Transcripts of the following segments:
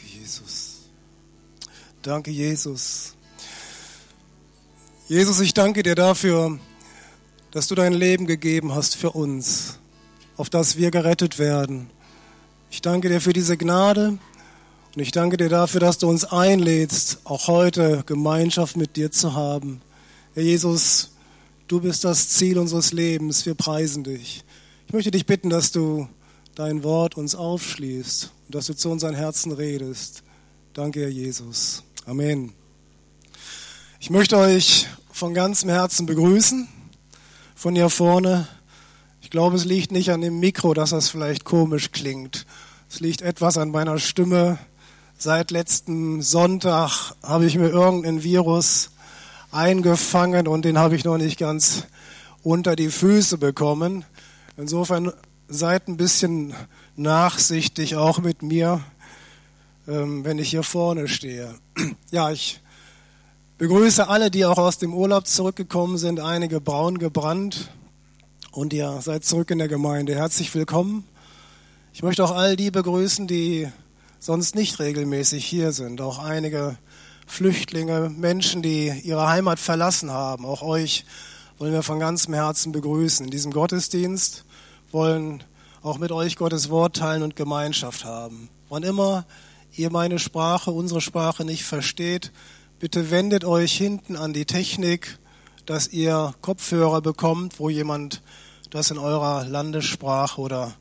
Danke, Jesus. Danke, Jesus. Jesus, ich danke dir dafür, dass du dein Leben gegeben hast für uns, auf das wir gerettet werden. Ich danke dir für diese Gnade und ich danke dir dafür, dass du uns einlädst, auch heute Gemeinschaft mit dir zu haben. Herr Jesus, du bist das Ziel unseres Lebens. Wir preisen dich. Ich möchte dich bitten, dass du dein Wort uns aufschließt und dass du zu unseren Herzen redest. Danke, Herr Jesus. Amen. Ich möchte euch von ganzem Herzen begrüßen, von hier vorne. Ich glaube, es liegt nicht an dem Mikro, dass das vielleicht komisch klingt. Es liegt etwas an meiner Stimme. Seit letzten Sonntag habe ich mir irgendein Virus eingefangen und den habe ich noch nicht ganz unter die Füße bekommen. Insofern seid ein bisschen nachsichtig auch mit mir, ähm, wenn ich hier vorne stehe. Ja, ich begrüße alle, die auch aus dem Urlaub zurückgekommen sind, einige braun gebrannt und ihr seid zurück in der Gemeinde. Herzlich willkommen. Ich möchte auch all die begrüßen, die sonst nicht regelmäßig hier sind, auch einige Flüchtlinge, Menschen, die ihre Heimat verlassen haben. Auch euch wollen wir von ganzem Herzen begrüßen in diesem Gottesdienst wollen auch mit euch Gottes Wort teilen und Gemeinschaft haben. Wann immer ihr meine Sprache, unsere Sprache nicht versteht, bitte wendet euch hinten an die Technik, dass ihr Kopfhörer bekommt, wo jemand das in eurer Landessprache oder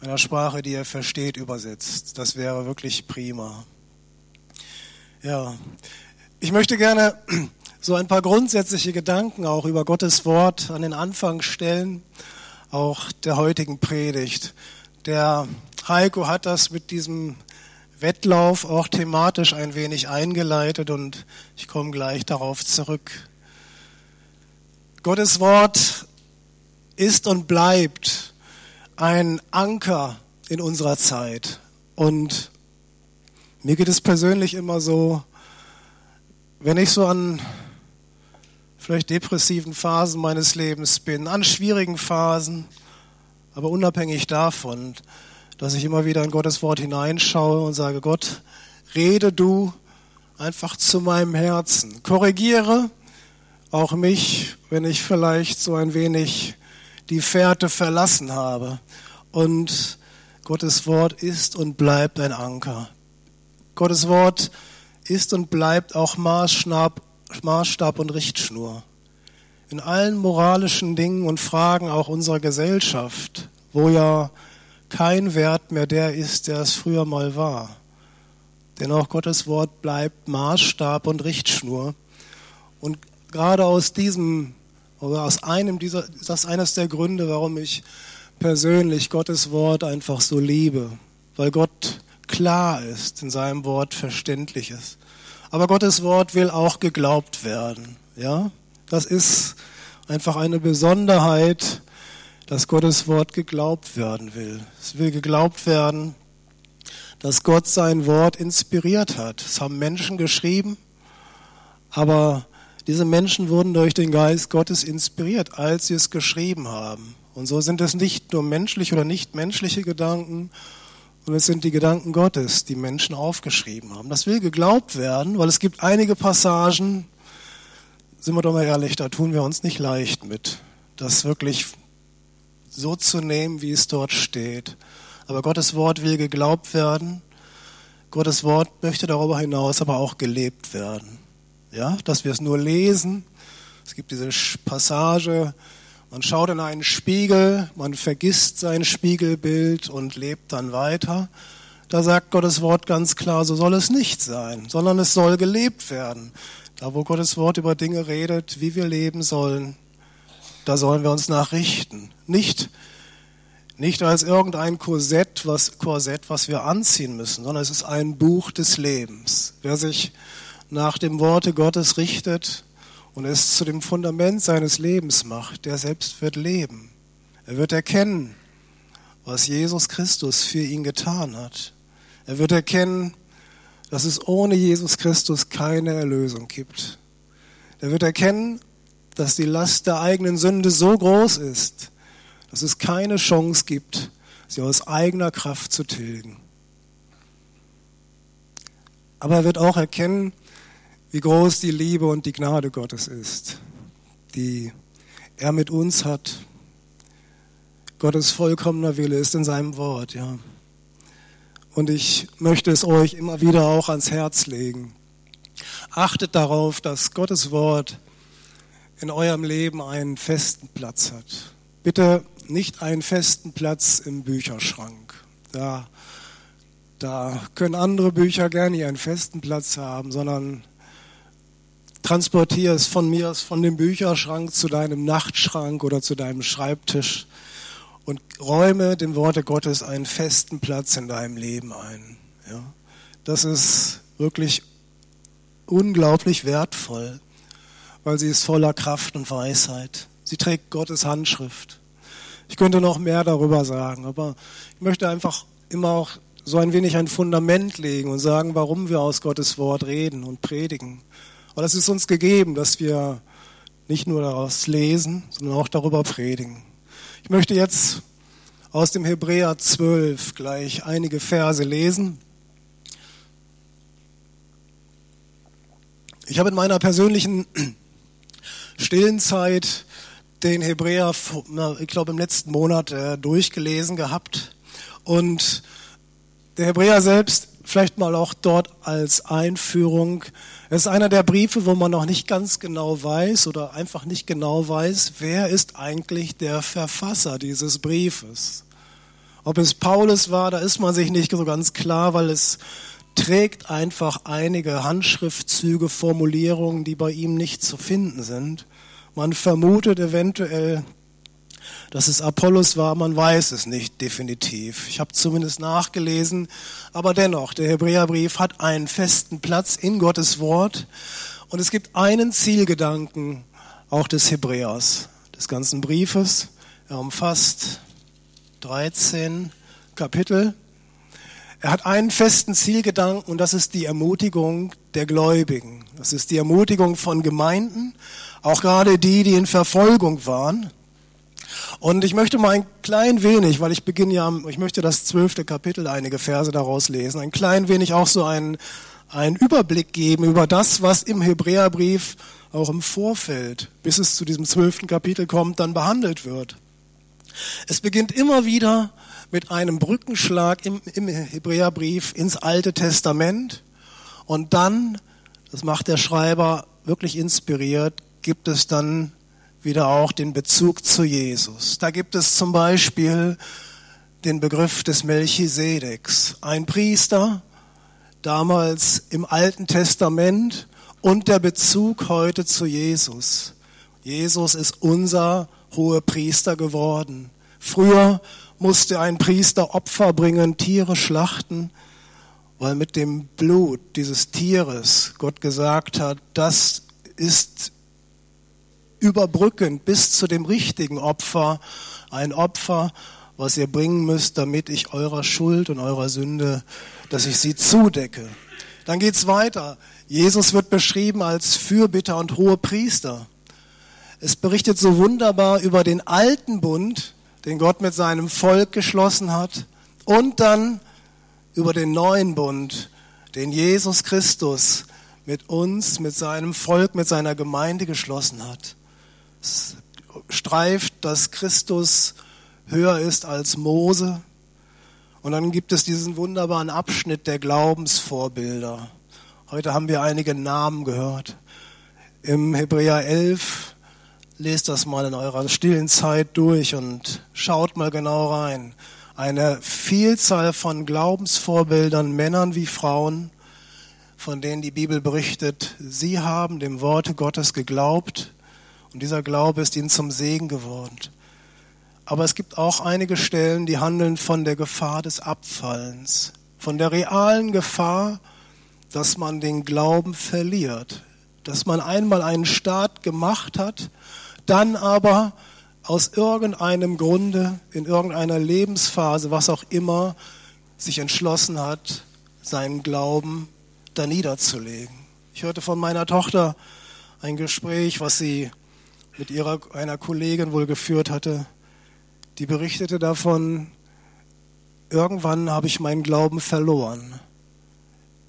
einer Sprache, die ihr versteht, übersetzt. Das wäre wirklich prima. Ja, ich möchte gerne so ein paar grundsätzliche Gedanken auch über Gottes Wort an den Anfang stellen auch der heutigen Predigt. Der Heiko hat das mit diesem Wettlauf auch thematisch ein wenig eingeleitet und ich komme gleich darauf zurück. Gottes Wort ist und bleibt ein Anker in unserer Zeit. Und mir geht es persönlich immer so, wenn ich so an vielleicht depressiven Phasen meines Lebens bin, an schwierigen Phasen, aber unabhängig davon, dass ich immer wieder in Gottes Wort hineinschaue und sage, Gott, rede du einfach zu meinem Herzen. Korrigiere auch mich, wenn ich vielleicht so ein wenig die Fährte verlassen habe. Und Gottes Wort ist und bleibt ein Anker. Gottes Wort ist und bleibt auch Maßstab Maßstab und Richtschnur. In allen moralischen Dingen und Fragen auch unserer Gesellschaft, wo ja kein Wert mehr der ist, der es früher mal war. Denn auch Gottes Wort bleibt Maßstab und Richtschnur. Und gerade aus diesem, oder aus einem dieser, das ist eines der Gründe, warum ich persönlich Gottes Wort einfach so liebe. Weil Gott klar ist, in seinem Wort verständlich ist. Aber Gottes Wort will auch geglaubt werden. Ja, das ist einfach eine Besonderheit, dass Gottes Wort geglaubt werden will. Es will geglaubt werden, dass Gott sein Wort inspiriert hat. Es haben Menschen geschrieben, aber diese Menschen wurden durch den Geist Gottes inspiriert, als sie es geschrieben haben. Und so sind es nicht nur menschliche oder nicht menschliche Gedanken, und es sind die Gedanken Gottes, die Menschen aufgeschrieben haben. Das will geglaubt werden, weil es gibt einige Passagen, sind wir doch mal ehrlich, da tun wir uns nicht leicht mit, das wirklich so zu nehmen, wie es dort steht. Aber Gottes Wort will geglaubt werden. Gottes Wort möchte darüber hinaus aber auch gelebt werden. Ja, dass wir es nur lesen. Es gibt diese Passage, man schaut in einen Spiegel, man vergisst sein Spiegelbild und lebt dann weiter. Da sagt Gottes Wort ganz klar, so soll es nicht sein, sondern es soll gelebt werden. Da, wo Gottes Wort über Dinge redet, wie wir leben sollen, da sollen wir uns nachrichten. Nicht, nicht als irgendein Korsett was, Korsett, was wir anziehen müssen, sondern es ist ein Buch des Lebens. Wer sich nach dem Worte Gottes richtet, und es zu dem Fundament seines Lebens macht, der selbst wird leben. Er wird erkennen, was Jesus Christus für ihn getan hat. Er wird erkennen, dass es ohne Jesus Christus keine Erlösung gibt. Er wird erkennen, dass die Last der eigenen Sünde so groß ist, dass es keine Chance gibt, sie aus eigener Kraft zu tilgen. Aber er wird auch erkennen, wie groß die Liebe und die Gnade Gottes ist, die er mit uns hat. Gottes vollkommener Wille ist in seinem Wort, ja. Und ich möchte es euch immer wieder auch ans Herz legen. Achtet darauf, dass Gottes Wort in eurem Leben einen festen Platz hat. Bitte nicht einen festen Platz im Bücherschrank. Da, da können andere Bücher gerne ihren festen Platz haben, sondern transportiere es von mir aus von dem Bücherschrank zu deinem Nachtschrank oder zu deinem Schreibtisch und räume dem Worte Gottes einen festen Platz in deinem Leben ein. Ja? Das ist wirklich unglaublich wertvoll, weil sie ist voller Kraft und Weisheit. Sie trägt Gottes Handschrift. Ich könnte noch mehr darüber sagen, aber ich möchte einfach immer auch so ein wenig ein Fundament legen und sagen, warum wir aus Gottes Wort reden und predigen. Aber das ist uns gegeben, dass wir nicht nur daraus lesen, sondern auch darüber predigen. Ich möchte jetzt aus dem Hebräer 12 gleich einige Verse lesen. Ich habe in meiner persönlichen stillen Zeit den Hebräer, ich glaube, im letzten Monat äh, durchgelesen gehabt. Und der Hebräer selbst, vielleicht mal auch dort als Einführung, es ist einer der Briefe, wo man noch nicht ganz genau weiß oder einfach nicht genau weiß, wer ist eigentlich der Verfasser dieses Briefes. Ob es Paulus war, da ist man sich nicht so ganz klar, weil es trägt einfach einige Handschriftzüge, Formulierungen, die bei ihm nicht zu finden sind. Man vermutet eventuell, dass es Apollos war, man weiß es nicht definitiv. Ich habe zumindest nachgelesen, aber dennoch, der Hebräerbrief hat einen festen Platz in Gottes Wort und es gibt einen Zielgedanken auch des Hebräers, des ganzen Briefes. Er umfasst 13 Kapitel. Er hat einen festen Zielgedanken und das ist die Ermutigung der Gläubigen. Das ist die Ermutigung von Gemeinden, auch gerade die, die in Verfolgung waren. Und ich möchte mal ein klein wenig, weil ich beginne ja, ich möchte das zwölfte Kapitel, einige Verse daraus lesen, ein klein wenig auch so einen, einen Überblick geben über das, was im Hebräerbrief auch im Vorfeld, bis es zu diesem zwölften Kapitel kommt, dann behandelt wird. Es beginnt immer wieder mit einem Brückenschlag im, im Hebräerbrief ins Alte Testament und dann, das macht der Schreiber wirklich inspiriert, gibt es dann wieder auch den Bezug zu Jesus. Da gibt es zum Beispiel den Begriff des Melchisedeks, ein Priester, damals im Alten Testament und der Bezug heute zu Jesus. Jesus ist unser hoher Priester geworden. Früher musste ein Priester Opfer bringen, Tiere schlachten, weil mit dem Blut dieses Tieres Gott gesagt hat, das ist überbrückend bis zu dem richtigen Opfer, ein Opfer, was ihr bringen müsst, damit ich eurer Schuld und eurer Sünde, dass ich sie zudecke. Dann geht's weiter. Jesus wird beschrieben als Fürbitter und hohe Priester. Es berichtet so wunderbar über den alten Bund, den Gott mit seinem Volk geschlossen hat, und dann über den neuen Bund, den Jesus Christus mit uns, mit seinem Volk, mit seiner Gemeinde geschlossen hat streift, dass Christus höher ist als Mose. Und dann gibt es diesen wunderbaren Abschnitt der Glaubensvorbilder. Heute haben wir einige Namen gehört. Im Hebräer 11, lest das mal in eurer stillen Zeit durch und schaut mal genau rein. Eine Vielzahl von Glaubensvorbildern, Männern wie Frauen, von denen die Bibel berichtet, sie haben dem Worte Gottes geglaubt und dieser Glaube ist ihnen zum Segen geworden. Aber es gibt auch einige Stellen, die handeln von der Gefahr des Abfallens, von der realen Gefahr, dass man den Glauben verliert, dass man einmal einen Start gemacht hat, dann aber aus irgendeinem Grunde, in irgendeiner Lebensphase, was auch immer, sich entschlossen hat, seinen Glauben da niederzulegen. Ich hörte von meiner Tochter ein Gespräch, was sie mit ihrer, einer Kollegin wohl geführt hatte, die berichtete davon, irgendwann habe ich meinen Glauben verloren.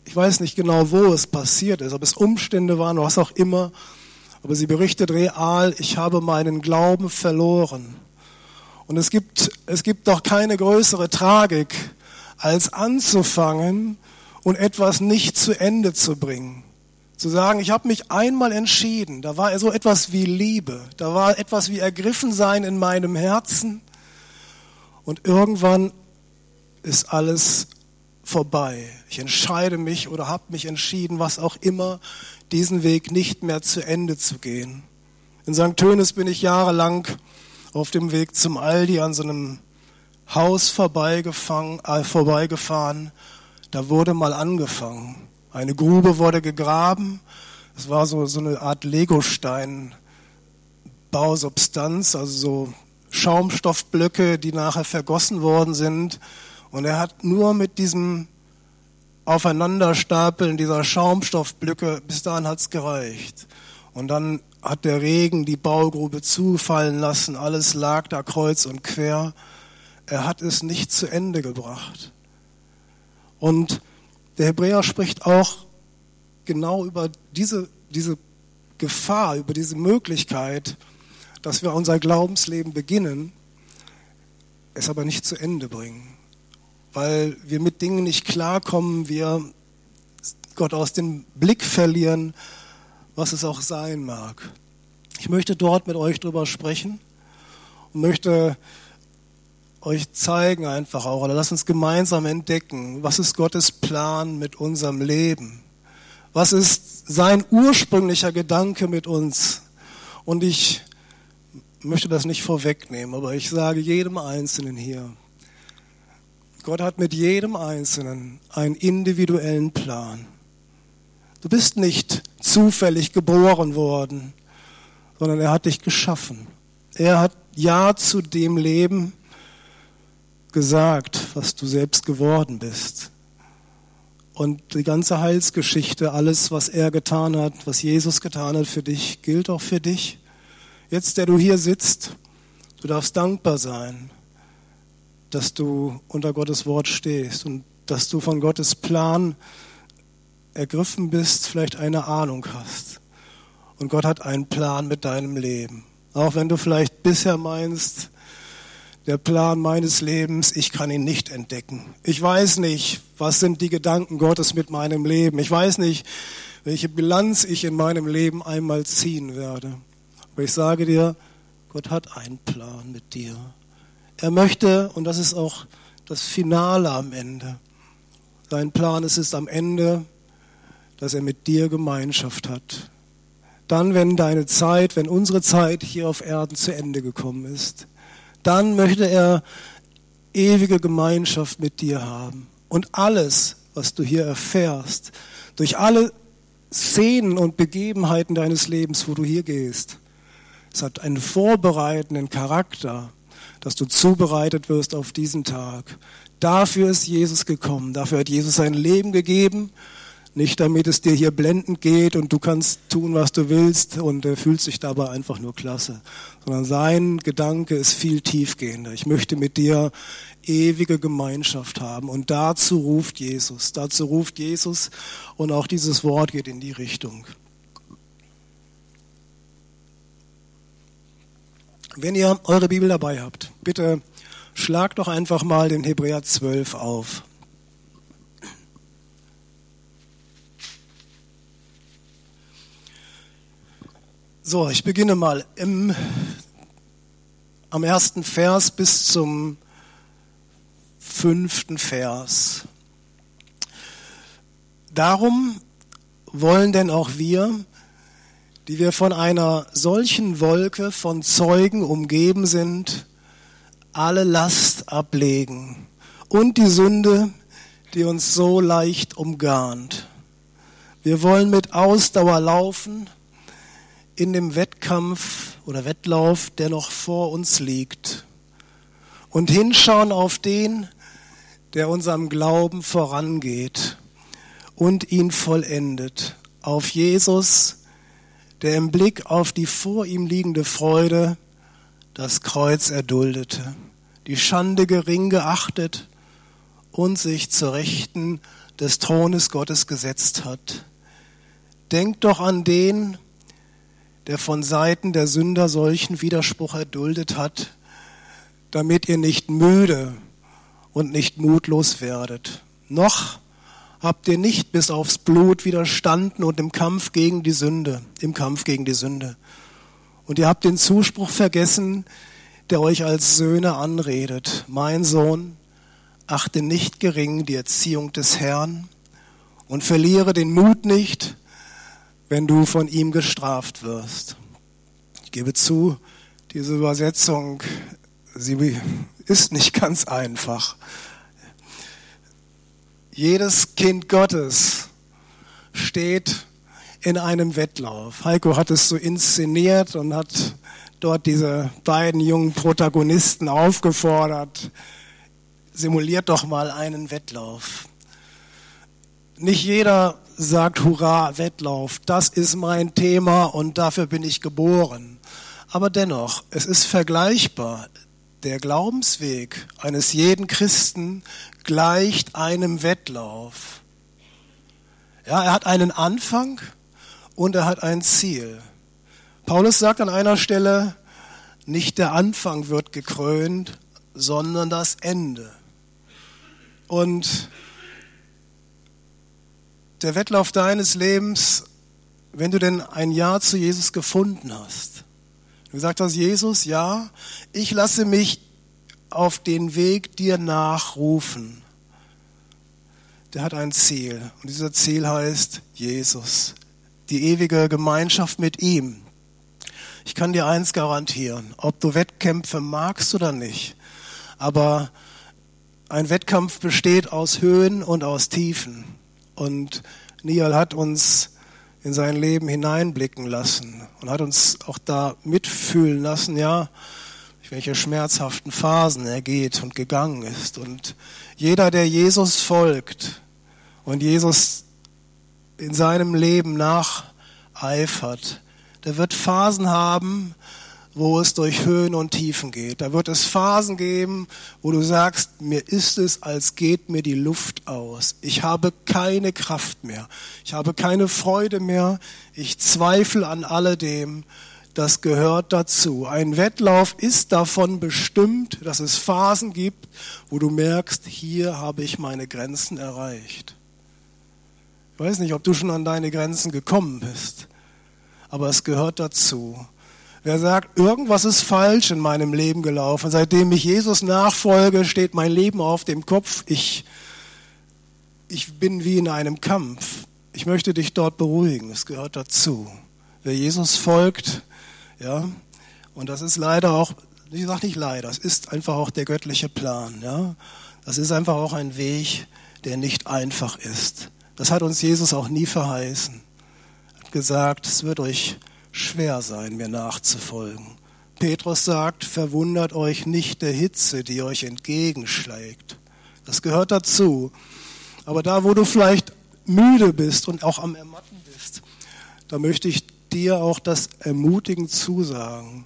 ich weiß nicht genau, wo es passiert ist, ob es Umstände waren, was auch immer, aber sie berichtet real, ich habe meinen Glauben verloren. Und es gibt, es gibt doch keine größere Tragik, als anzufangen und etwas nicht zu Ende zu bringen. Zu sagen, ich habe mich einmal entschieden, da war so etwas wie Liebe, da war etwas wie Ergriffensein in meinem Herzen und irgendwann ist alles vorbei. Ich entscheide mich oder habe mich entschieden, was auch immer, diesen Weg nicht mehr zu Ende zu gehen. In St. Tönis bin ich jahrelang auf dem Weg zum Aldi an so einem Haus vorbeigefahren, äh, vorbeigefahren. Da wurde mal angefangen. Eine Grube wurde gegraben. Es war so, so eine Art Legostein-Bausubstanz, also so Schaumstoffblöcke, die nachher vergossen worden sind. Und er hat nur mit diesem Aufeinanderstapeln dieser Schaumstoffblöcke, bis dahin hat's gereicht. Und dann hat der Regen die Baugrube zufallen lassen, alles lag da kreuz und quer. Er hat es nicht zu Ende gebracht. Und der Hebräer spricht auch genau über diese, diese Gefahr, über diese Möglichkeit, dass wir unser Glaubensleben beginnen, es aber nicht zu Ende bringen weil wir mit Dingen nicht klarkommen, wir Gott aus dem Blick verlieren, was es auch sein mag. Ich möchte dort mit euch drüber sprechen und möchte euch zeigen einfach auch, oder lasst uns gemeinsam entdecken, was ist Gottes Plan mit unserem Leben? Was ist sein ursprünglicher Gedanke mit uns? Und ich möchte das nicht vorwegnehmen, aber ich sage jedem Einzelnen hier, Gott hat mit jedem Einzelnen einen individuellen Plan. Du bist nicht zufällig geboren worden, sondern er hat dich geschaffen. Er hat Ja zu dem Leben gesagt, was du selbst geworden bist. Und die ganze Heilsgeschichte, alles, was er getan hat, was Jesus getan hat für dich, gilt auch für dich. Jetzt, der du hier sitzt, du darfst dankbar sein dass du unter Gottes Wort stehst und dass du von Gottes Plan ergriffen bist, vielleicht eine Ahnung hast. Und Gott hat einen Plan mit deinem Leben. Auch wenn du vielleicht bisher meinst, der Plan meines Lebens, ich kann ihn nicht entdecken. Ich weiß nicht, was sind die Gedanken Gottes mit meinem Leben. Ich weiß nicht, welche Bilanz ich in meinem Leben einmal ziehen werde. Aber ich sage dir, Gott hat einen Plan mit dir. Er möchte, und das ist auch das Finale am Ende, sein Plan ist es am Ende, dass er mit dir Gemeinschaft hat. Dann, wenn deine Zeit, wenn unsere Zeit hier auf Erden zu Ende gekommen ist, dann möchte er ewige Gemeinschaft mit dir haben. Und alles, was du hier erfährst, durch alle Szenen und Begebenheiten deines Lebens, wo du hier gehst, es hat einen vorbereitenden Charakter dass du zubereitet wirst auf diesen Tag. Dafür ist Jesus gekommen. Dafür hat Jesus sein Leben gegeben. Nicht damit es dir hier blendend geht und du kannst tun, was du willst und er fühlt sich dabei einfach nur klasse. Sondern sein Gedanke ist viel tiefgehender. Ich möchte mit dir ewige Gemeinschaft haben. Und dazu ruft Jesus. Dazu ruft Jesus und auch dieses Wort geht in die Richtung. Wenn ihr eure Bibel dabei habt, bitte schlagt doch einfach mal den Hebräer 12 auf. So, ich beginne mal im, am ersten Vers bis zum fünften Vers. Darum wollen denn auch wir, die wir von einer solchen Wolke von Zeugen umgeben sind, alle Last ablegen und die Sünde, die uns so leicht umgarnt. Wir wollen mit Ausdauer laufen in dem Wettkampf oder Wettlauf, der noch vor uns liegt und hinschauen auf den, der unserem Glauben vorangeht und ihn vollendet, auf Jesus, der im Blick auf die vor ihm liegende Freude das Kreuz erduldete, die Schande gering geachtet und sich zur Rechten des Thrones Gottes gesetzt hat. Denkt doch an den, der von Seiten der Sünder solchen Widerspruch erduldet hat, damit ihr nicht müde und nicht mutlos werdet. Noch habt ihr nicht bis aufs Blut widerstanden und im Kampf gegen die Sünde, im Kampf gegen die Sünde. Und ihr habt den Zuspruch vergessen, der euch als Söhne anredet. Mein Sohn, achte nicht gering die Erziehung des Herrn und verliere den Mut nicht, wenn du von ihm gestraft wirst. Ich gebe zu, diese Übersetzung, sie ist nicht ganz einfach. Jedes Kind Gottes steht in einem Wettlauf. Heiko hat es so inszeniert und hat dort diese beiden jungen Protagonisten aufgefordert, simuliert doch mal einen Wettlauf. Nicht jeder sagt, hurra, Wettlauf, das ist mein Thema und dafür bin ich geboren. Aber dennoch, es ist vergleichbar. Der Glaubensweg eines jeden Christen gleicht einem Wettlauf. Ja, er hat einen Anfang und er hat ein Ziel. Paulus sagt an einer Stelle, nicht der Anfang wird gekrönt, sondern das Ende. Und der Wettlauf deines Lebens, wenn du denn ein Ja zu Jesus gefunden hast, du gesagt hast, Jesus, ja, ich lasse mich auf den Weg dir nachrufen. Der hat ein Ziel und dieser Ziel heißt Jesus, die ewige Gemeinschaft mit ihm. Ich kann dir eins garantieren, ob du Wettkämpfe magst oder nicht, aber ein Wettkampf besteht aus Höhen und aus Tiefen. Und Nial hat uns in sein Leben hineinblicken lassen und hat uns auch da mitfühlen lassen, ja, welche schmerzhaften Phasen er geht und gegangen ist. Und jeder, der Jesus folgt und Jesus in seinem Leben nacheifert, der wird Phasen haben, wo es durch Höhen und Tiefen geht. Da wird es Phasen geben, wo du sagst, mir ist es, als geht mir die Luft aus. Ich habe keine Kraft mehr. Ich habe keine Freude mehr. Ich zweifle an alledem. Das gehört dazu. Ein Wettlauf ist davon bestimmt, dass es Phasen gibt, wo du merkst, hier habe ich meine Grenzen erreicht. Ich weiß nicht, ob du schon an deine Grenzen gekommen bist, aber es gehört dazu. Wer sagt, irgendwas ist falsch in meinem Leben gelaufen, seitdem ich Jesus nachfolge, steht mein Leben auf dem Kopf, ich, ich bin wie in einem Kampf. Ich möchte dich dort beruhigen, es gehört dazu. Wer Jesus folgt, ja, und das ist leider auch, ich sage nicht leider, es ist einfach auch der göttliche Plan, ja. Das ist einfach auch ein Weg, der nicht einfach ist. Das hat uns Jesus auch nie verheißen. Er hat gesagt, es wird euch schwer sein, mir nachzufolgen. Petrus sagt, verwundert euch nicht der Hitze, die euch entgegenschlägt. Das gehört dazu. Aber da, wo du vielleicht müde bist und auch am Ermatten bist, da möchte ich dir auch das ermutigend zusagen.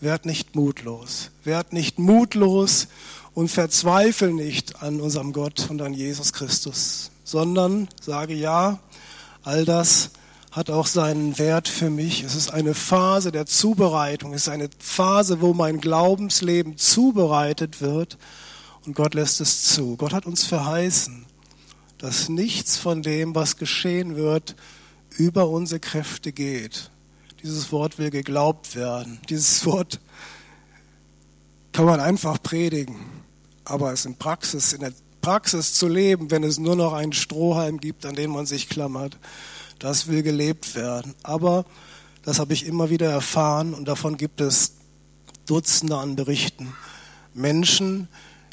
Werd nicht mutlos. Werd nicht mutlos und verzweifle nicht an unserem Gott und an Jesus Christus, sondern sage ja, all das hat auch seinen Wert für mich. Es ist eine Phase der Zubereitung. Es ist eine Phase, wo mein Glaubensleben zubereitet wird. Und Gott lässt es zu. Gott hat uns verheißen, dass nichts von dem, was geschehen wird, über unsere Kräfte geht. Dieses Wort will geglaubt werden. Dieses Wort kann man einfach predigen. Aber es in Praxis, in der Praxis zu leben, wenn es nur noch einen Strohhalm gibt, an den man sich klammert, das will gelebt werden. Aber das habe ich immer wieder erfahren und davon gibt es Dutzende an Berichten. Menschen,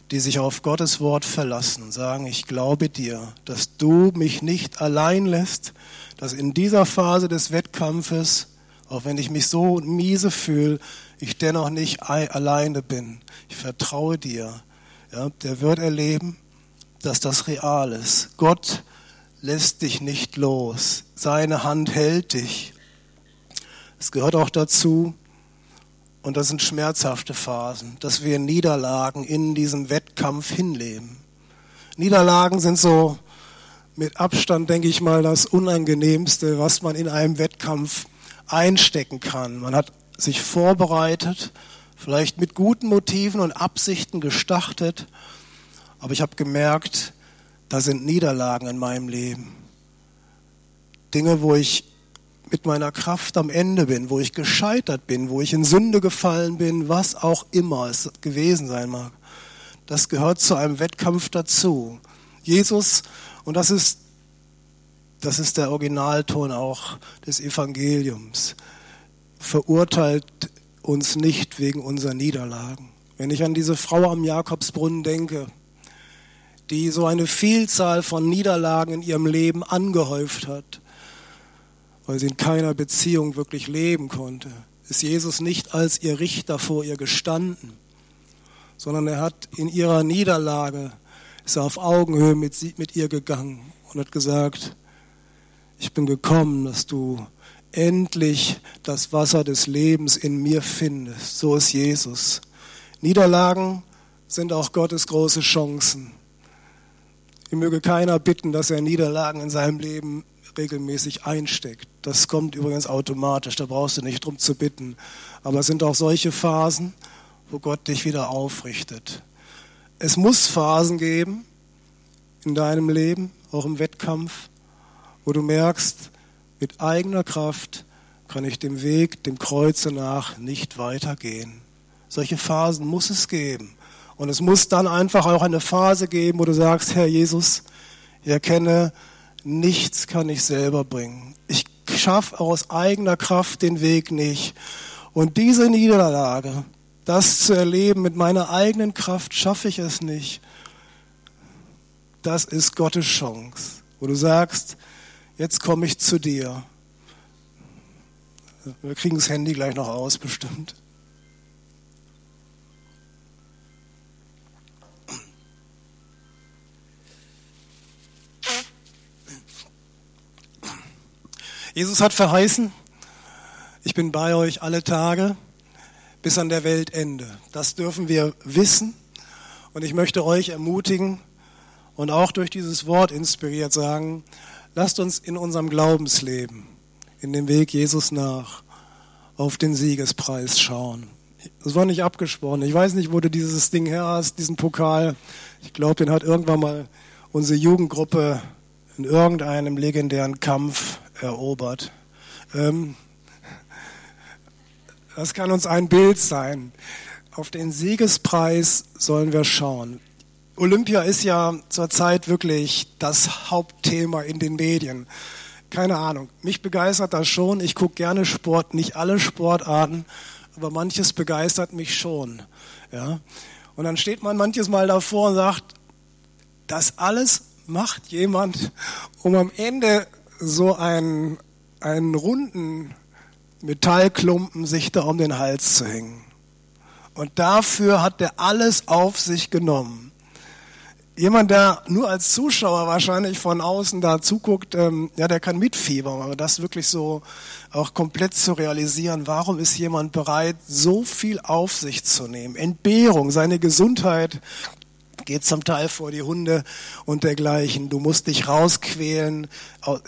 die sich auf Gottes Wort verlassen, sagen, ich glaube dir, dass du mich nicht allein lässt, dass in dieser Phase des Wettkampfes, auch wenn ich mich so miese fühle, ich dennoch nicht alleine bin. Ich vertraue dir. Ja, der wird erleben, dass das real ist. Gott lässt dich nicht los. Seine Hand hält dich. Es gehört auch dazu, und das sind schmerzhafte Phasen, dass wir Niederlagen in diesem Wettkampf hinleben. Niederlagen sind so mit Abstand, denke ich mal, das Unangenehmste, was man in einem Wettkampf einstecken kann. Man hat sich vorbereitet, vielleicht mit guten Motiven und Absichten gestartet, aber ich habe gemerkt, da sind Niederlagen in meinem Leben. Dinge, wo ich mit meiner Kraft am Ende bin, wo ich gescheitert bin, wo ich in Sünde gefallen bin, was auch immer es gewesen sein mag. Das gehört zu einem Wettkampf dazu. Jesus, und das ist, das ist der Originalton auch des Evangeliums, verurteilt uns nicht wegen unserer Niederlagen. Wenn ich an diese Frau am Jakobsbrunnen denke, die so eine Vielzahl von Niederlagen in ihrem Leben angehäuft hat, weil sie in keiner Beziehung wirklich leben konnte, ist Jesus nicht als ihr Richter vor ihr gestanden, sondern er hat in ihrer Niederlage, ist er auf Augenhöhe mit, sie, mit ihr gegangen und hat gesagt, ich bin gekommen, dass du endlich das Wasser des Lebens in mir findest. So ist Jesus. Niederlagen sind auch Gottes große Chancen. Ich möge keiner bitten, dass er Niederlagen in seinem Leben regelmäßig einsteckt. Das kommt übrigens automatisch, da brauchst du nicht drum zu bitten. Aber es sind auch solche Phasen, wo Gott dich wieder aufrichtet. Es muss Phasen geben in deinem Leben, auch im Wettkampf, wo du merkst, mit eigener Kraft kann ich dem Weg, dem Kreuze nach nicht weitergehen. Solche Phasen muss es geben. Und es muss dann einfach auch eine Phase geben, wo du sagst, Herr Jesus, ich erkenne, nichts kann ich selber bringen. Ich schaffe aus eigener Kraft den Weg nicht. Und diese Niederlage, das zu erleben mit meiner eigenen Kraft, schaffe ich es nicht. Das ist Gottes Chance, wo du sagst, jetzt komme ich zu dir. Wir kriegen das Handy gleich noch aus, bestimmt. Jesus hat verheißen, ich bin bei euch alle Tage bis an der Weltende. Das dürfen wir wissen und ich möchte euch ermutigen und auch durch dieses Wort inspiriert sagen, lasst uns in unserem Glaubensleben, in dem Weg Jesus nach, auf den Siegespreis schauen. Das war nicht abgesprochen. Ich weiß nicht, wo du dieses Ding her hast, diesen Pokal. Ich glaube, den hat irgendwann mal unsere Jugendgruppe in irgendeinem legendären Kampf erobert. Ähm, das kann uns ein Bild sein. Auf den Siegespreis sollen wir schauen. Olympia ist ja zurzeit wirklich das Hauptthema in den Medien. Keine Ahnung. Mich begeistert das schon. Ich gucke gerne Sport, nicht alle Sportarten, aber manches begeistert mich schon. Ja. Und dann steht man manches Mal davor und sagt, das alles macht jemand, um am Ende so einen, einen runden Metallklumpen sich da um den Hals zu hängen. Und dafür hat er alles auf sich genommen. Jemand, der nur als Zuschauer wahrscheinlich von außen da zuguckt, ähm, ja, der kann mitfiebern, aber das wirklich so auch komplett zu realisieren, warum ist jemand bereit, so viel auf sich zu nehmen? Entbehrung, seine Gesundheit geht zum Teil vor die Hunde und dergleichen. Du musst dich rausquälen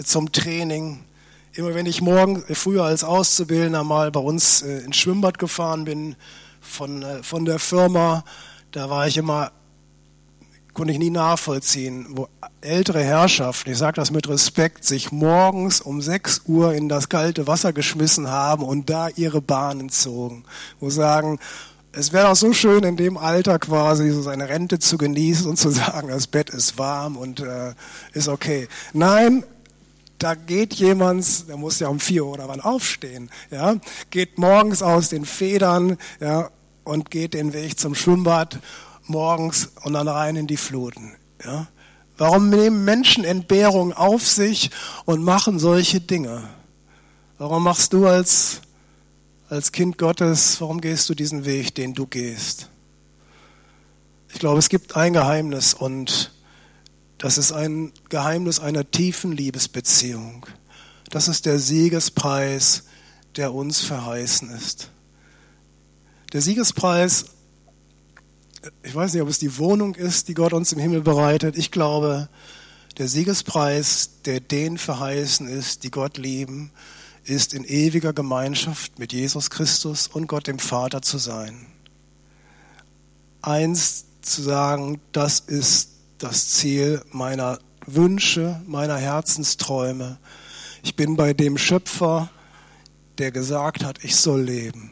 zum Training. Immer wenn ich morgen, äh, früher als Auszubildender mal bei uns äh, ins Schwimmbad gefahren bin von, äh, von der Firma, da war ich immer, konnte ich nie nachvollziehen, wo ältere Herrschaften, ich sage das mit Respekt, sich morgens um 6 Uhr in das kalte Wasser geschmissen haben und da ihre Bahnen zogen. Wo sagen, es wäre auch so schön, in dem Alter quasi so seine Rente zu genießen und zu sagen, das Bett ist warm und äh, ist okay. Nein, da geht jemand, der muss ja um vier oder wann aufstehen, ja, geht morgens aus den Federn, ja, und geht den Weg zum Schwimmbad morgens und dann rein in die Fluten, ja. Warum nehmen Menschen Entbehrung auf sich und machen solche Dinge? Warum machst du als als Kind Gottes, warum gehst du diesen Weg, den du gehst? Ich glaube, es gibt ein Geheimnis und das ist ein Geheimnis einer tiefen Liebesbeziehung. Das ist der Siegespreis, der uns verheißen ist. Der Siegespreis, ich weiß nicht, ob es die Wohnung ist, die Gott uns im Himmel bereitet. Ich glaube, Der Siegespreis, der denen verheißen ist, die Gott lieben, ist in ewiger Gemeinschaft mit Jesus Christus und Gott dem Vater zu sein. Eins zu sagen, das ist das Ziel meiner Wünsche, meiner Herzensträume. Ich bin bei dem Schöpfer, der gesagt hat, ich soll leben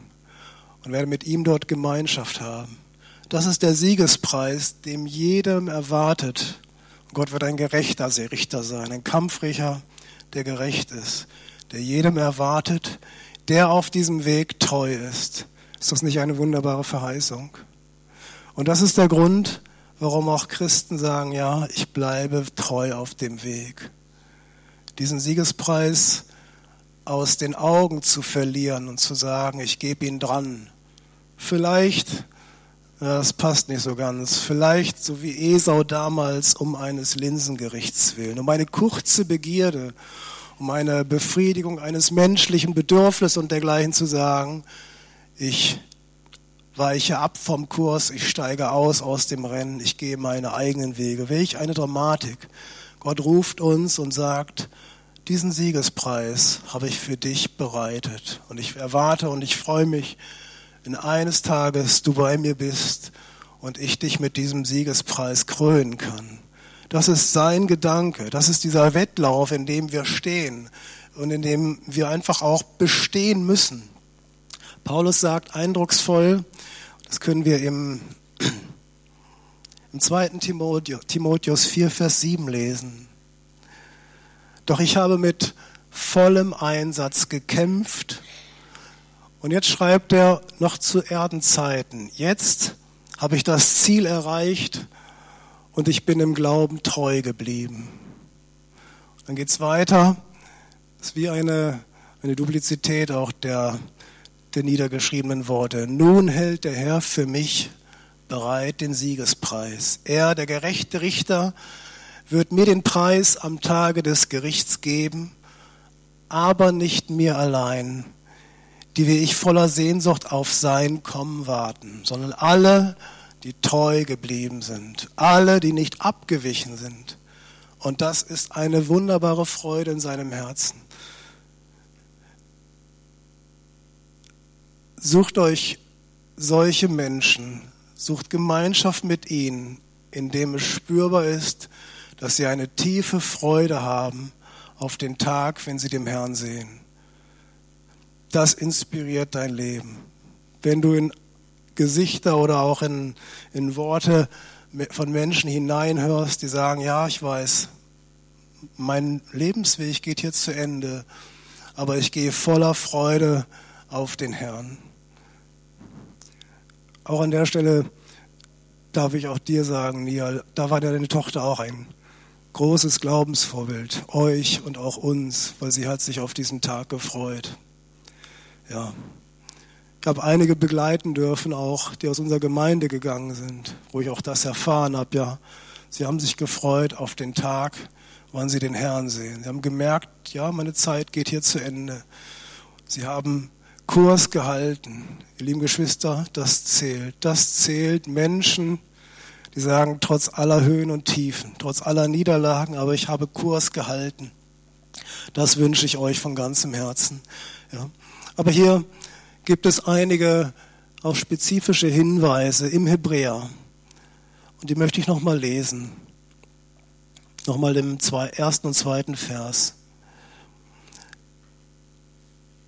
und werde mit ihm dort Gemeinschaft haben. Das ist der Siegespreis, dem jedem erwartet. Gott wird ein gerechter Richter sein, ein Kampfrichter, der gerecht ist, der jedem erwartet, der auf diesem Weg treu ist. Ist das nicht eine wunderbare Verheißung? Und das ist der Grund, warum auch Christen sagen, ja, ich bleibe treu auf dem Weg. Diesen Siegespreis aus den Augen zu verlieren und zu sagen, ich gebe ihn dran. Vielleicht, das passt nicht so ganz, vielleicht so wie Esau damals um eines Linsengerichts willen, um eine kurze Begierde, um eine Befriedigung eines menschlichen Bedürfnisses und dergleichen zu sagen, ich weiche ab vom Kurs, ich steige aus aus dem Rennen, ich gehe meine eigenen Wege. Welch eine Dramatik. Gott ruft uns und sagt, diesen Siegespreis habe ich für dich bereitet. Und ich erwarte und ich freue mich, wenn eines Tages du bei mir bist und ich dich mit diesem Siegespreis krönen kann. Das ist sein Gedanke, das ist dieser Wettlauf, in dem wir stehen und in dem wir einfach auch bestehen müssen. Paulus sagt eindrucksvoll, das können wir im, im 2. Timotheus 4, Vers 7 lesen. Doch ich habe mit vollem Einsatz gekämpft. Und jetzt schreibt er noch zu Erdenzeiten. Jetzt habe ich das Ziel erreicht und ich bin im Glauben treu geblieben. Dann geht es weiter. Das ist wie eine, eine Duplizität auch der der niedergeschriebenen Worte. Nun hält der Herr für mich bereit den Siegespreis. Er, der gerechte Richter, wird mir den Preis am Tage des Gerichts geben, aber nicht mir allein, die wie ich voller Sehnsucht auf sein Kommen warten, sondern alle, die treu geblieben sind, alle, die nicht abgewichen sind. Und das ist eine wunderbare Freude in seinem Herzen. Sucht euch solche Menschen, sucht Gemeinschaft mit ihnen, indem es spürbar ist, dass sie eine tiefe Freude haben auf den Tag, wenn sie dem Herrn sehen. Das inspiriert dein Leben. Wenn du in Gesichter oder auch in, in Worte von Menschen hineinhörst, die sagen, ja, ich weiß, mein Lebensweg geht jetzt zu Ende, aber ich gehe voller Freude auf den Herrn. Auch an der Stelle darf ich auch dir sagen, Nia, da war deine Tochter auch ein großes Glaubensvorbild, euch und auch uns, weil sie hat sich auf diesen Tag gefreut. Ja. Ich habe einige begleiten dürfen auch, die aus unserer Gemeinde gegangen sind, wo ich auch das erfahren habe, ja. Sie haben sich gefreut auf den Tag, wann sie den Herrn sehen. Sie haben gemerkt, ja, meine Zeit geht hier zu Ende. Sie haben Kurs gehalten. Ihr lieben Geschwister, das zählt. Das zählt Menschen, die sagen, trotz aller Höhen und Tiefen, trotz aller Niederlagen, aber ich habe Kurs gehalten. Das wünsche ich euch von ganzem Herzen. Ja. Aber hier gibt es einige auch spezifische Hinweise im Hebräer. Und die möchte ich nochmal lesen. Nochmal im ersten und zweiten Vers.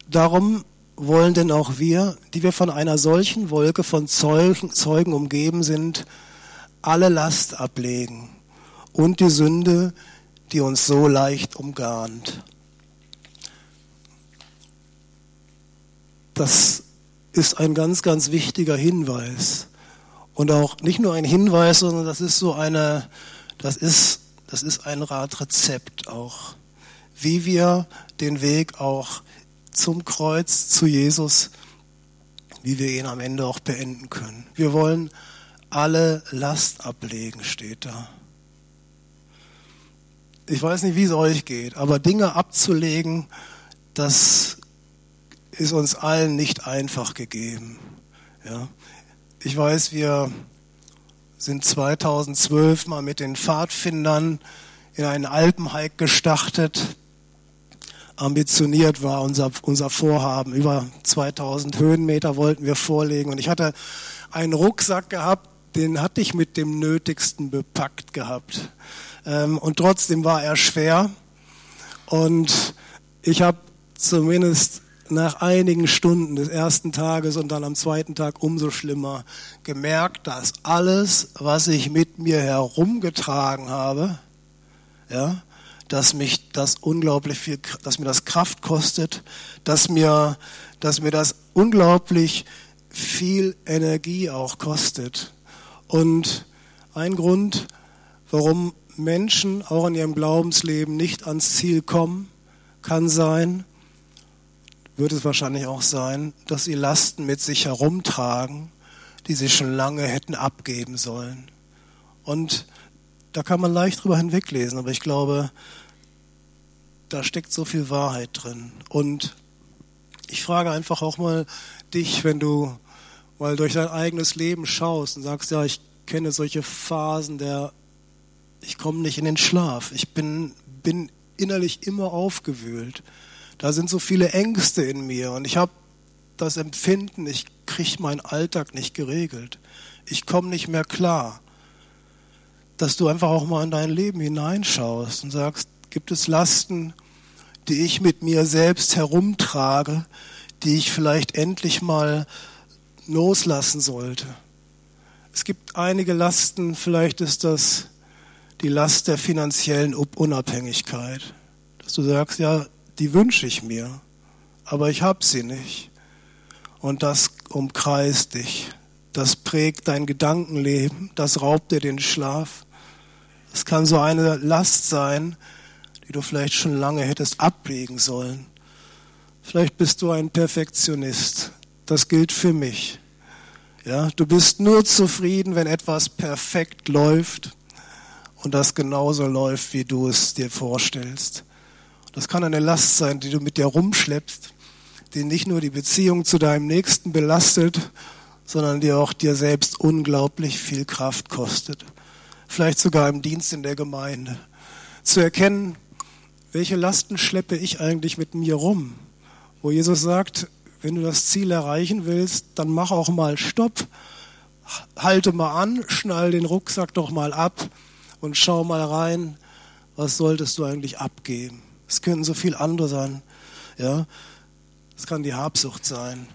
Darum wollen denn auch wir, die wir von einer solchen Wolke von Zeugen, Zeugen umgeben sind, alle Last ablegen und die Sünde, die uns so leicht umgarnt. Das ist ein ganz, ganz wichtiger Hinweis. Und auch nicht nur ein Hinweis, sondern das ist so eine, das ist, das ist ein Ratrezept auch, wie wir den Weg auch zum Kreuz, zu Jesus, wie wir ihn am Ende auch beenden können. Wir wollen alle Last ablegen, steht da. Ich weiß nicht, wie es euch geht, aber Dinge abzulegen, das ist uns allen nicht einfach gegeben. Ja. Ich weiß, wir sind 2012 mal mit den Pfadfindern in einen Alpenhike gestartet. Ambitioniert war unser, unser Vorhaben. Über 2000 Höhenmeter wollten wir vorlegen. Und ich hatte einen Rucksack gehabt, den hatte ich mit dem Nötigsten bepackt gehabt. Ähm, und trotzdem war er schwer. Und ich habe zumindest nach einigen Stunden des ersten Tages und dann am zweiten Tag umso schlimmer gemerkt, dass alles, was ich mit mir herumgetragen habe, ja, dass mich das unglaublich viel, dass mir das Kraft kostet, dass mir, dass mir das unglaublich viel Energie auch kostet. Und ein Grund, warum Menschen auch in ihrem Glaubensleben nicht ans Ziel kommen, kann sein, wird es wahrscheinlich auch sein, dass sie Lasten mit sich herumtragen, die sie schon lange hätten abgeben sollen. Und da kann man leicht drüber hinweglesen, aber ich glaube, da steckt so viel Wahrheit drin. Und ich frage einfach auch mal dich, wenn du mal durch dein eigenes Leben schaust und sagst, ja, ich kenne solche Phasen der, ich komme nicht in den Schlaf, ich bin, bin innerlich immer aufgewühlt. Da sind so viele Ängste in mir und ich habe das Empfinden, ich kriege meinen Alltag nicht geregelt. Ich komme nicht mehr klar. Dass du einfach auch mal in dein Leben hineinschaust und sagst, gibt es Lasten, die ich mit mir selbst herumtrage, die ich vielleicht endlich mal loslassen sollte. Es gibt einige Lasten, vielleicht ist das die Last der finanziellen Unabhängigkeit, dass du sagst, ja, die wünsche ich mir, aber ich habe sie nicht. Und das umkreist dich, das prägt dein Gedankenleben, das raubt dir den Schlaf. Es kann so eine Last sein, die du vielleicht schon lange hättest ablegen sollen. Vielleicht bist du ein Perfektionist. Das gilt für mich. Ja, du bist nur zufrieden, wenn etwas perfekt läuft und das genauso läuft, wie du es dir vorstellst. Das kann eine Last sein, die du mit dir rumschleppst, die nicht nur die Beziehung zu deinem Nächsten belastet, sondern die auch dir selbst unglaublich viel Kraft kostet. Vielleicht sogar im Dienst in der Gemeinde. Zu erkennen, welche Lasten schleppe ich eigentlich mit mir rum? Wo Jesus sagt, wenn du das Ziel erreichen willst, dann mach auch mal Stopp, halte mal an, schnall den Rucksack doch mal ab und schau mal rein, was solltest du eigentlich abgeben? Es können so viel andere sein. Ja, es kann die Habsucht sein.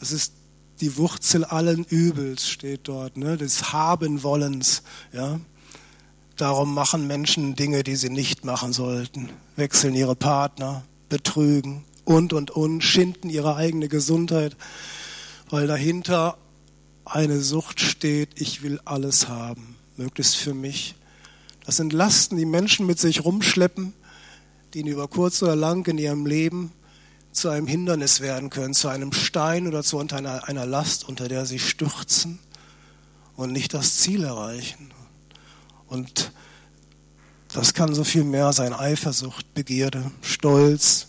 Es ist die Wurzel allen Übels, steht dort, ne? des Habenwollens. Ja? Darum machen Menschen Dinge, die sie nicht machen sollten. Wechseln ihre Partner, betrügen und, und, und, schinden ihre eigene Gesundheit, weil dahinter eine Sucht steht, ich will alles haben, möglichst für mich. Das sind Lasten, die Menschen mit sich rumschleppen, die ihnen über kurz oder lang in ihrem Leben zu einem Hindernis werden können, zu einem Stein oder zu einer, einer Last, unter der sie stürzen und nicht das Ziel erreichen. Und das kann so viel mehr sein. Eifersucht, Begierde, Stolz,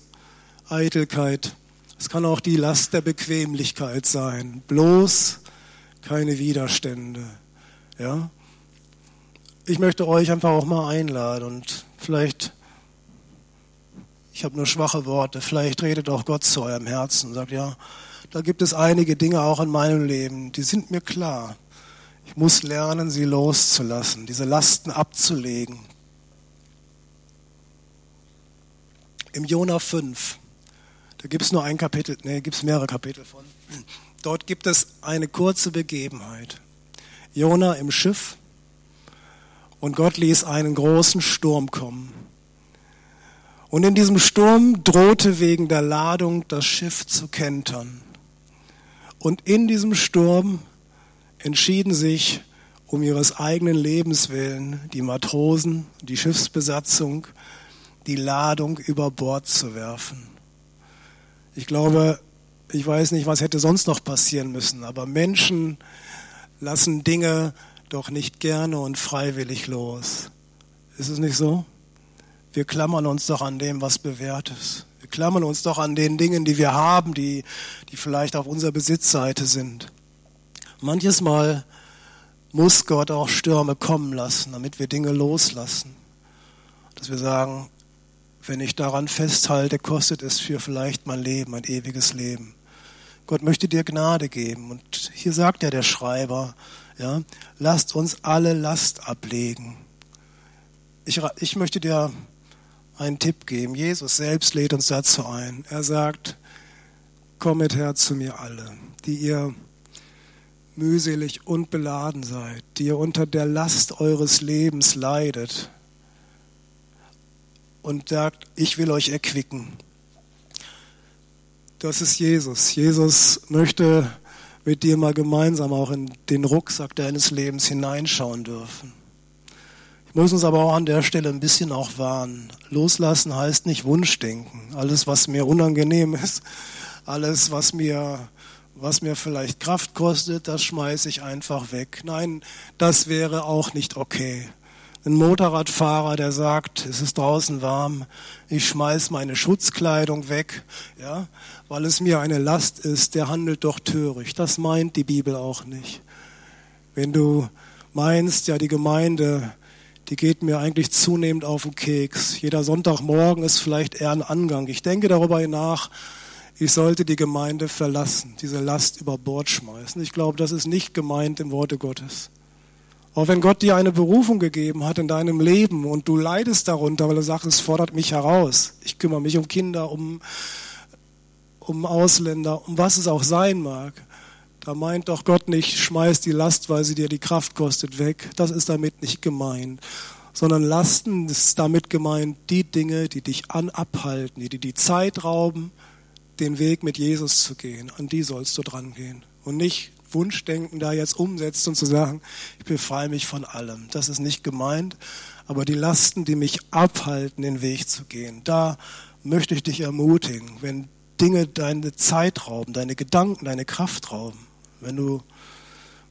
Eitelkeit. Es kann auch die Last der Bequemlichkeit sein. Bloß keine Widerstände. Ja? Ich möchte euch einfach auch mal einladen und vielleicht ich habe nur schwache Worte. Vielleicht redet auch Gott zu eurem Herzen und sagt, ja, da gibt es einige Dinge auch in meinem Leben, die sind mir klar. Ich muss lernen, sie loszulassen, diese Lasten abzulegen. Im Jona 5, da gibt es nur ein Kapitel, nee, gibt es mehrere Kapitel von. Dort gibt es eine kurze Begebenheit. Jona im Schiff und Gott ließ einen großen Sturm kommen. Und in diesem Sturm drohte wegen der Ladung das Schiff zu kentern. Und in diesem Sturm entschieden sich um ihres eigenen Lebens willen die Matrosen, die Schiffsbesatzung, die Ladung über Bord zu werfen. Ich glaube, ich weiß nicht, was hätte sonst noch passieren müssen, aber Menschen lassen Dinge doch nicht gerne und freiwillig los. Ist es nicht so? Wir klammern uns doch an dem, was bewährt ist. Wir klammern uns doch an den Dingen, die wir haben, die, die vielleicht auf unserer Besitzseite sind. Manches Mal muss Gott auch Stürme kommen lassen, damit wir Dinge loslassen. dass wir sagen, wenn ich daran festhalte, kostet es für vielleicht mein Leben, mein ewiges Leben. Gott möchte dir Gnade geben. Und hier sagt ja der Schreiber, ja, lasst uns alle Last ablegen. Ich, ich möchte dir einen Tipp geben. Jesus selbst lädt uns dazu ein. Er sagt, kommet her zu mir alle, die ihr mühselig und beladen seid, die ihr unter der Last eures Lebens leidet und sagt, ich will euch erquicken. Das ist Jesus. Jesus möchte mit dir mal gemeinsam auch in den Rucksack deines Lebens hineinschauen dürfen. Muss uns aber auch an der Stelle ein bisschen auch warnen. Loslassen heißt nicht Wunschdenken. Alles, was mir unangenehm ist, alles, was mir, was mir vielleicht Kraft kostet, das schmeiße ich einfach weg. Nein, das wäre auch nicht okay ein Motorradfahrer, der sagt, es ist draußen warm, ich schmeiß meine Schutzkleidung weg, ja, weil es mir eine Last ist, der handelt doch töricht. Das meint die Bibel auch nicht. Wenn du meinst, ja, die Gemeinde, die geht mir eigentlich zunehmend auf den Keks. Jeder Sonntagmorgen ist vielleicht eher ein Angang. Ich denke darüber nach, ich sollte die Gemeinde verlassen, diese Last über Bord schmeißen. Ich glaube, das ist nicht gemeint im Worte Gottes. Auch wenn Gott dir eine Berufung gegeben hat in deinem Leben und du leidest darunter, weil du sagst, es fordert mich heraus. Ich kümmere mich um Kinder, um, um Ausländer, um was es auch sein mag. Da meint doch Gott nicht, schmeiß die Last, weil sie dir die Kraft kostet, weg. Das ist damit nicht gemeint. Sondern Lasten ist damit gemeint, die Dinge, die dich an, abhalten, die dir die Zeit rauben, den Weg mit Jesus zu gehen. An die sollst du dran gehen. Und nicht Wunschdenken da jetzt umsetzt und zu sagen, ich befreie mich von allem. Das ist nicht gemeint, aber die Lasten, die mich abhalten, den Weg zu gehen, da möchte ich dich ermutigen, wenn Dinge deine Zeit rauben, deine Gedanken, deine Kraft rauben, wenn du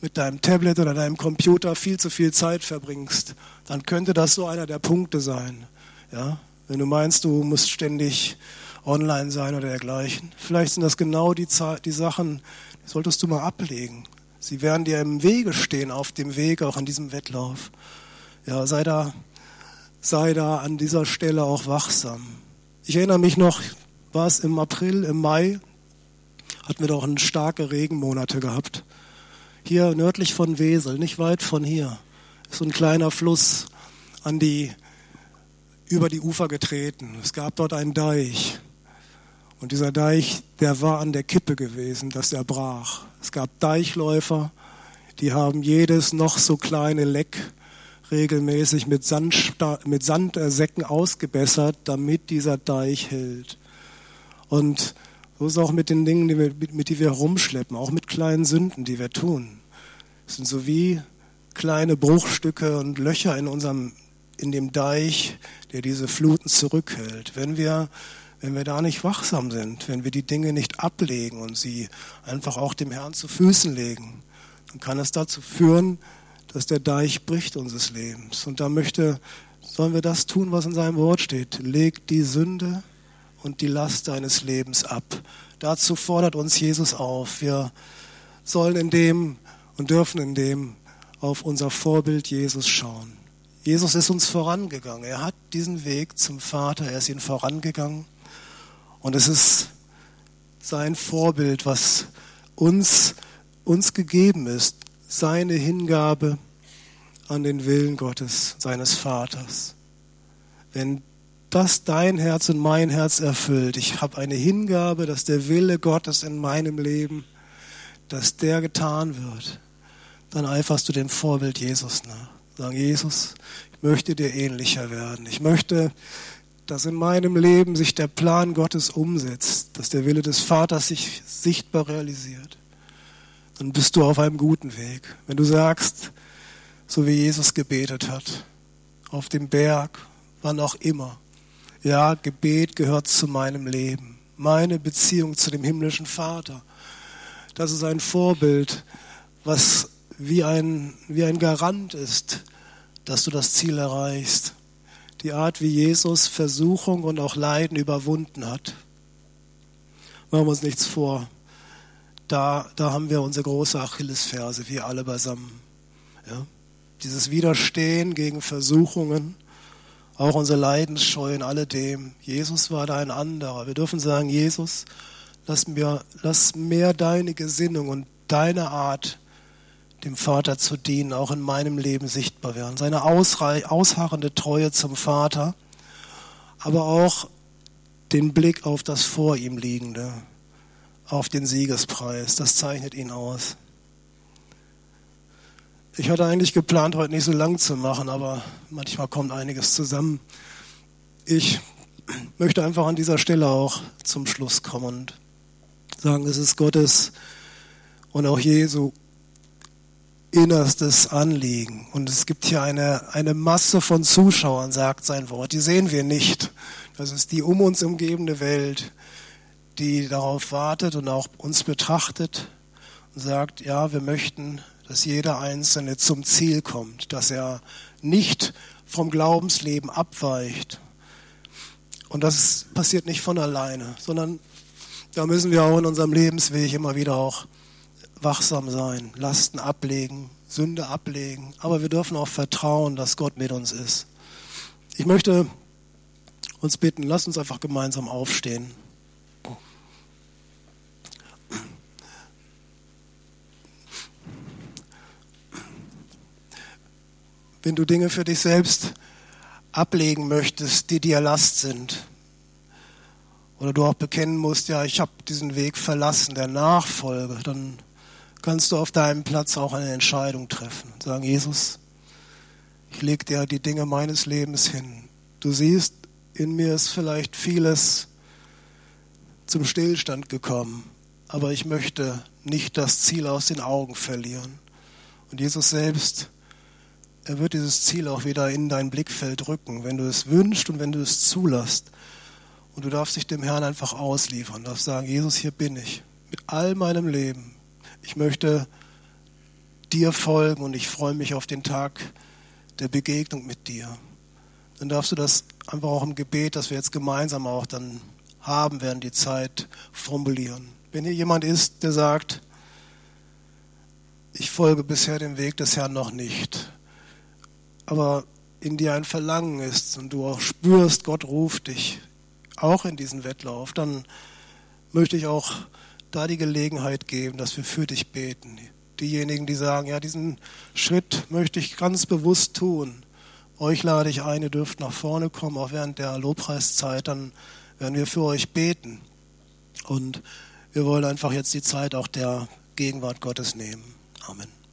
mit deinem Tablet oder deinem Computer viel zu viel Zeit verbringst, dann könnte das so einer der Punkte sein. Ja? Wenn du meinst, du musst ständig online sein oder dergleichen. Vielleicht sind das genau die, die Sachen, solltest du mal ablegen. Sie werden dir im Wege stehen, auf dem Weg, auch an diesem Wettlauf. Ja, sei da, sei da an dieser Stelle auch wachsam. Ich erinnere mich noch, war es im April, im Mai, hatten wir doch starke Regenmonate gehabt. Hier nördlich von Wesel, nicht weit von hier, ist so ein kleiner Fluss an die, über die Ufer getreten. Es gab dort einen Deich. Und dieser Deich, der war an der Kippe gewesen, dass er brach. Es gab Deichläufer, die haben jedes noch so kleine Leck regelmäßig mit, Sand, mit Sandsäcken ausgebessert, damit dieser Deich hält. Und so ist es auch mit den Dingen, die wir, mit die wir rumschleppen, auch mit kleinen Sünden, die wir tun. Es sind so wie kleine Bruchstücke und Löcher in unserem, in dem Deich, der diese Fluten zurückhält. Wenn wir wenn wir da nicht wachsam sind, wenn wir die Dinge nicht ablegen und sie einfach auch dem Herrn zu Füßen legen, dann kann es dazu führen, dass der Deich bricht unseres Lebens. Und da möchte, sollen wir das tun, was in seinem Wort steht. Leg die Sünde und die Last deines Lebens ab. Dazu fordert uns Jesus auf. Wir sollen in dem und dürfen in dem auf unser Vorbild Jesus schauen. Jesus ist uns vorangegangen. Er hat diesen Weg zum Vater, er ist ihn vorangegangen. Und es ist sein Vorbild, was uns, uns gegeben ist, seine Hingabe an den Willen Gottes, seines Vaters. Wenn das dein Herz und mein Herz erfüllt, ich habe eine Hingabe, dass der Wille Gottes in meinem Leben, dass der getan wird, dann eiferst du dem Vorbild Jesus nach. Sag Jesus, ich möchte dir ähnlicher werden. Ich möchte dass in meinem Leben sich der Plan Gottes umsetzt, dass der Wille des Vaters sich sichtbar realisiert, dann bist du auf einem guten Weg. Wenn du sagst, so wie Jesus gebetet hat, auf dem Berg, wann auch immer, ja, Gebet gehört zu meinem Leben, meine Beziehung zu dem himmlischen Vater. Das ist ein Vorbild, was wie ein, wie ein Garant ist, dass du das Ziel erreichst die Art, wie Jesus Versuchung und auch Leiden überwunden hat. Machen wir uns nichts vor. Da, da haben wir unsere große Achillesferse, wir alle beisammen. Ja? Dieses Widerstehen gegen Versuchungen auch unsere Leidensscheu in alledem. Jesus war da ein anderer. Wir dürfen sagen, Jesus, lass mir, lass mehr deine Gesinnung und deine Art, dem Vater zu dienen, auch in meinem Leben sichtbar werden. Seine ausharrende Treue zum Vater, aber auch den Blick auf das vor ihm liegende, auf den Siegespreis. Das zeichnet ihn aus. Ich hatte eigentlich geplant, heute nicht so lang zu machen, aber manchmal kommt einiges zusammen. Ich möchte einfach an dieser Stelle auch zum Schluss kommen und sagen, es ist Gottes und auch Jesu innerstes Anliegen. Und es gibt hier eine, eine Masse von Zuschauern, sagt sein Wort. Die sehen wir nicht. Das ist die um uns umgebende Welt, die darauf wartet und auch uns betrachtet und sagt, ja, wir möchten dass jeder Einzelne zum Ziel kommt, dass er nicht vom Glaubensleben abweicht. Und das passiert nicht von alleine, sondern da müssen wir auch in unserem Lebensweg immer wieder auch wachsam sein, Lasten ablegen, Sünde ablegen. Aber wir dürfen auch vertrauen, dass Gott mit uns ist. Ich möchte uns bitten, lasst uns einfach gemeinsam aufstehen. Wenn du Dinge für dich selbst ablegen möchtest, die dir Last sind. Oder du auch bekennen musst, ja, ich habe diesen Weg verlassen, der Nachfolge, dann kannst du auf deinem Platz auch eine Entscheidung treffen und sagen, Jesus, ich lege dir die Dinge meines Lebens hin. Du siehst, in mir ist vielleicht vieles zum Stillstand gekommen, aber ich möchte nicht das Ziel aus den Augen verlieren. Und Jesus selbst er wird dieses Ziel auch wieder in dein Blickfeld rücken, wenn du es wünschst und wenn du es zulässt. Und du darfst dich dem Herrn einfach ausliefern, darfst sagen, Jesus, hier bin ich, mit all meinem Leben. Ich möchte dir folgen und ich freue mich auf den Tag der Begegnung mit dir. Dann darfst du das einfach auch im Gebet, das wir jetzt gemeinsam auch dann haben werden, die Zeit formulieren. Wenn hier jemand ist, der sagt, ich folge bisher dem Weg des Herrn noch nicht, aber in dir ein Verlangen ist und du auch spürst, Gott ruft dich auch in diesen Wettlauf, dann möchte ich auch da die Gelegenheit geben, dass wir für dich beten. Diejenigen, die sagen, ja, diesen Schritt möchte ich ganz bewusst tun. Euch lade ich ein, ihr dürft nach vorne kommen, auch während der Lobpreiszeit, dann werden wir für euch beten. Und wir wollen einfach jetzt die Zeit auch der Gegenwart Gottes nehmen. Amen.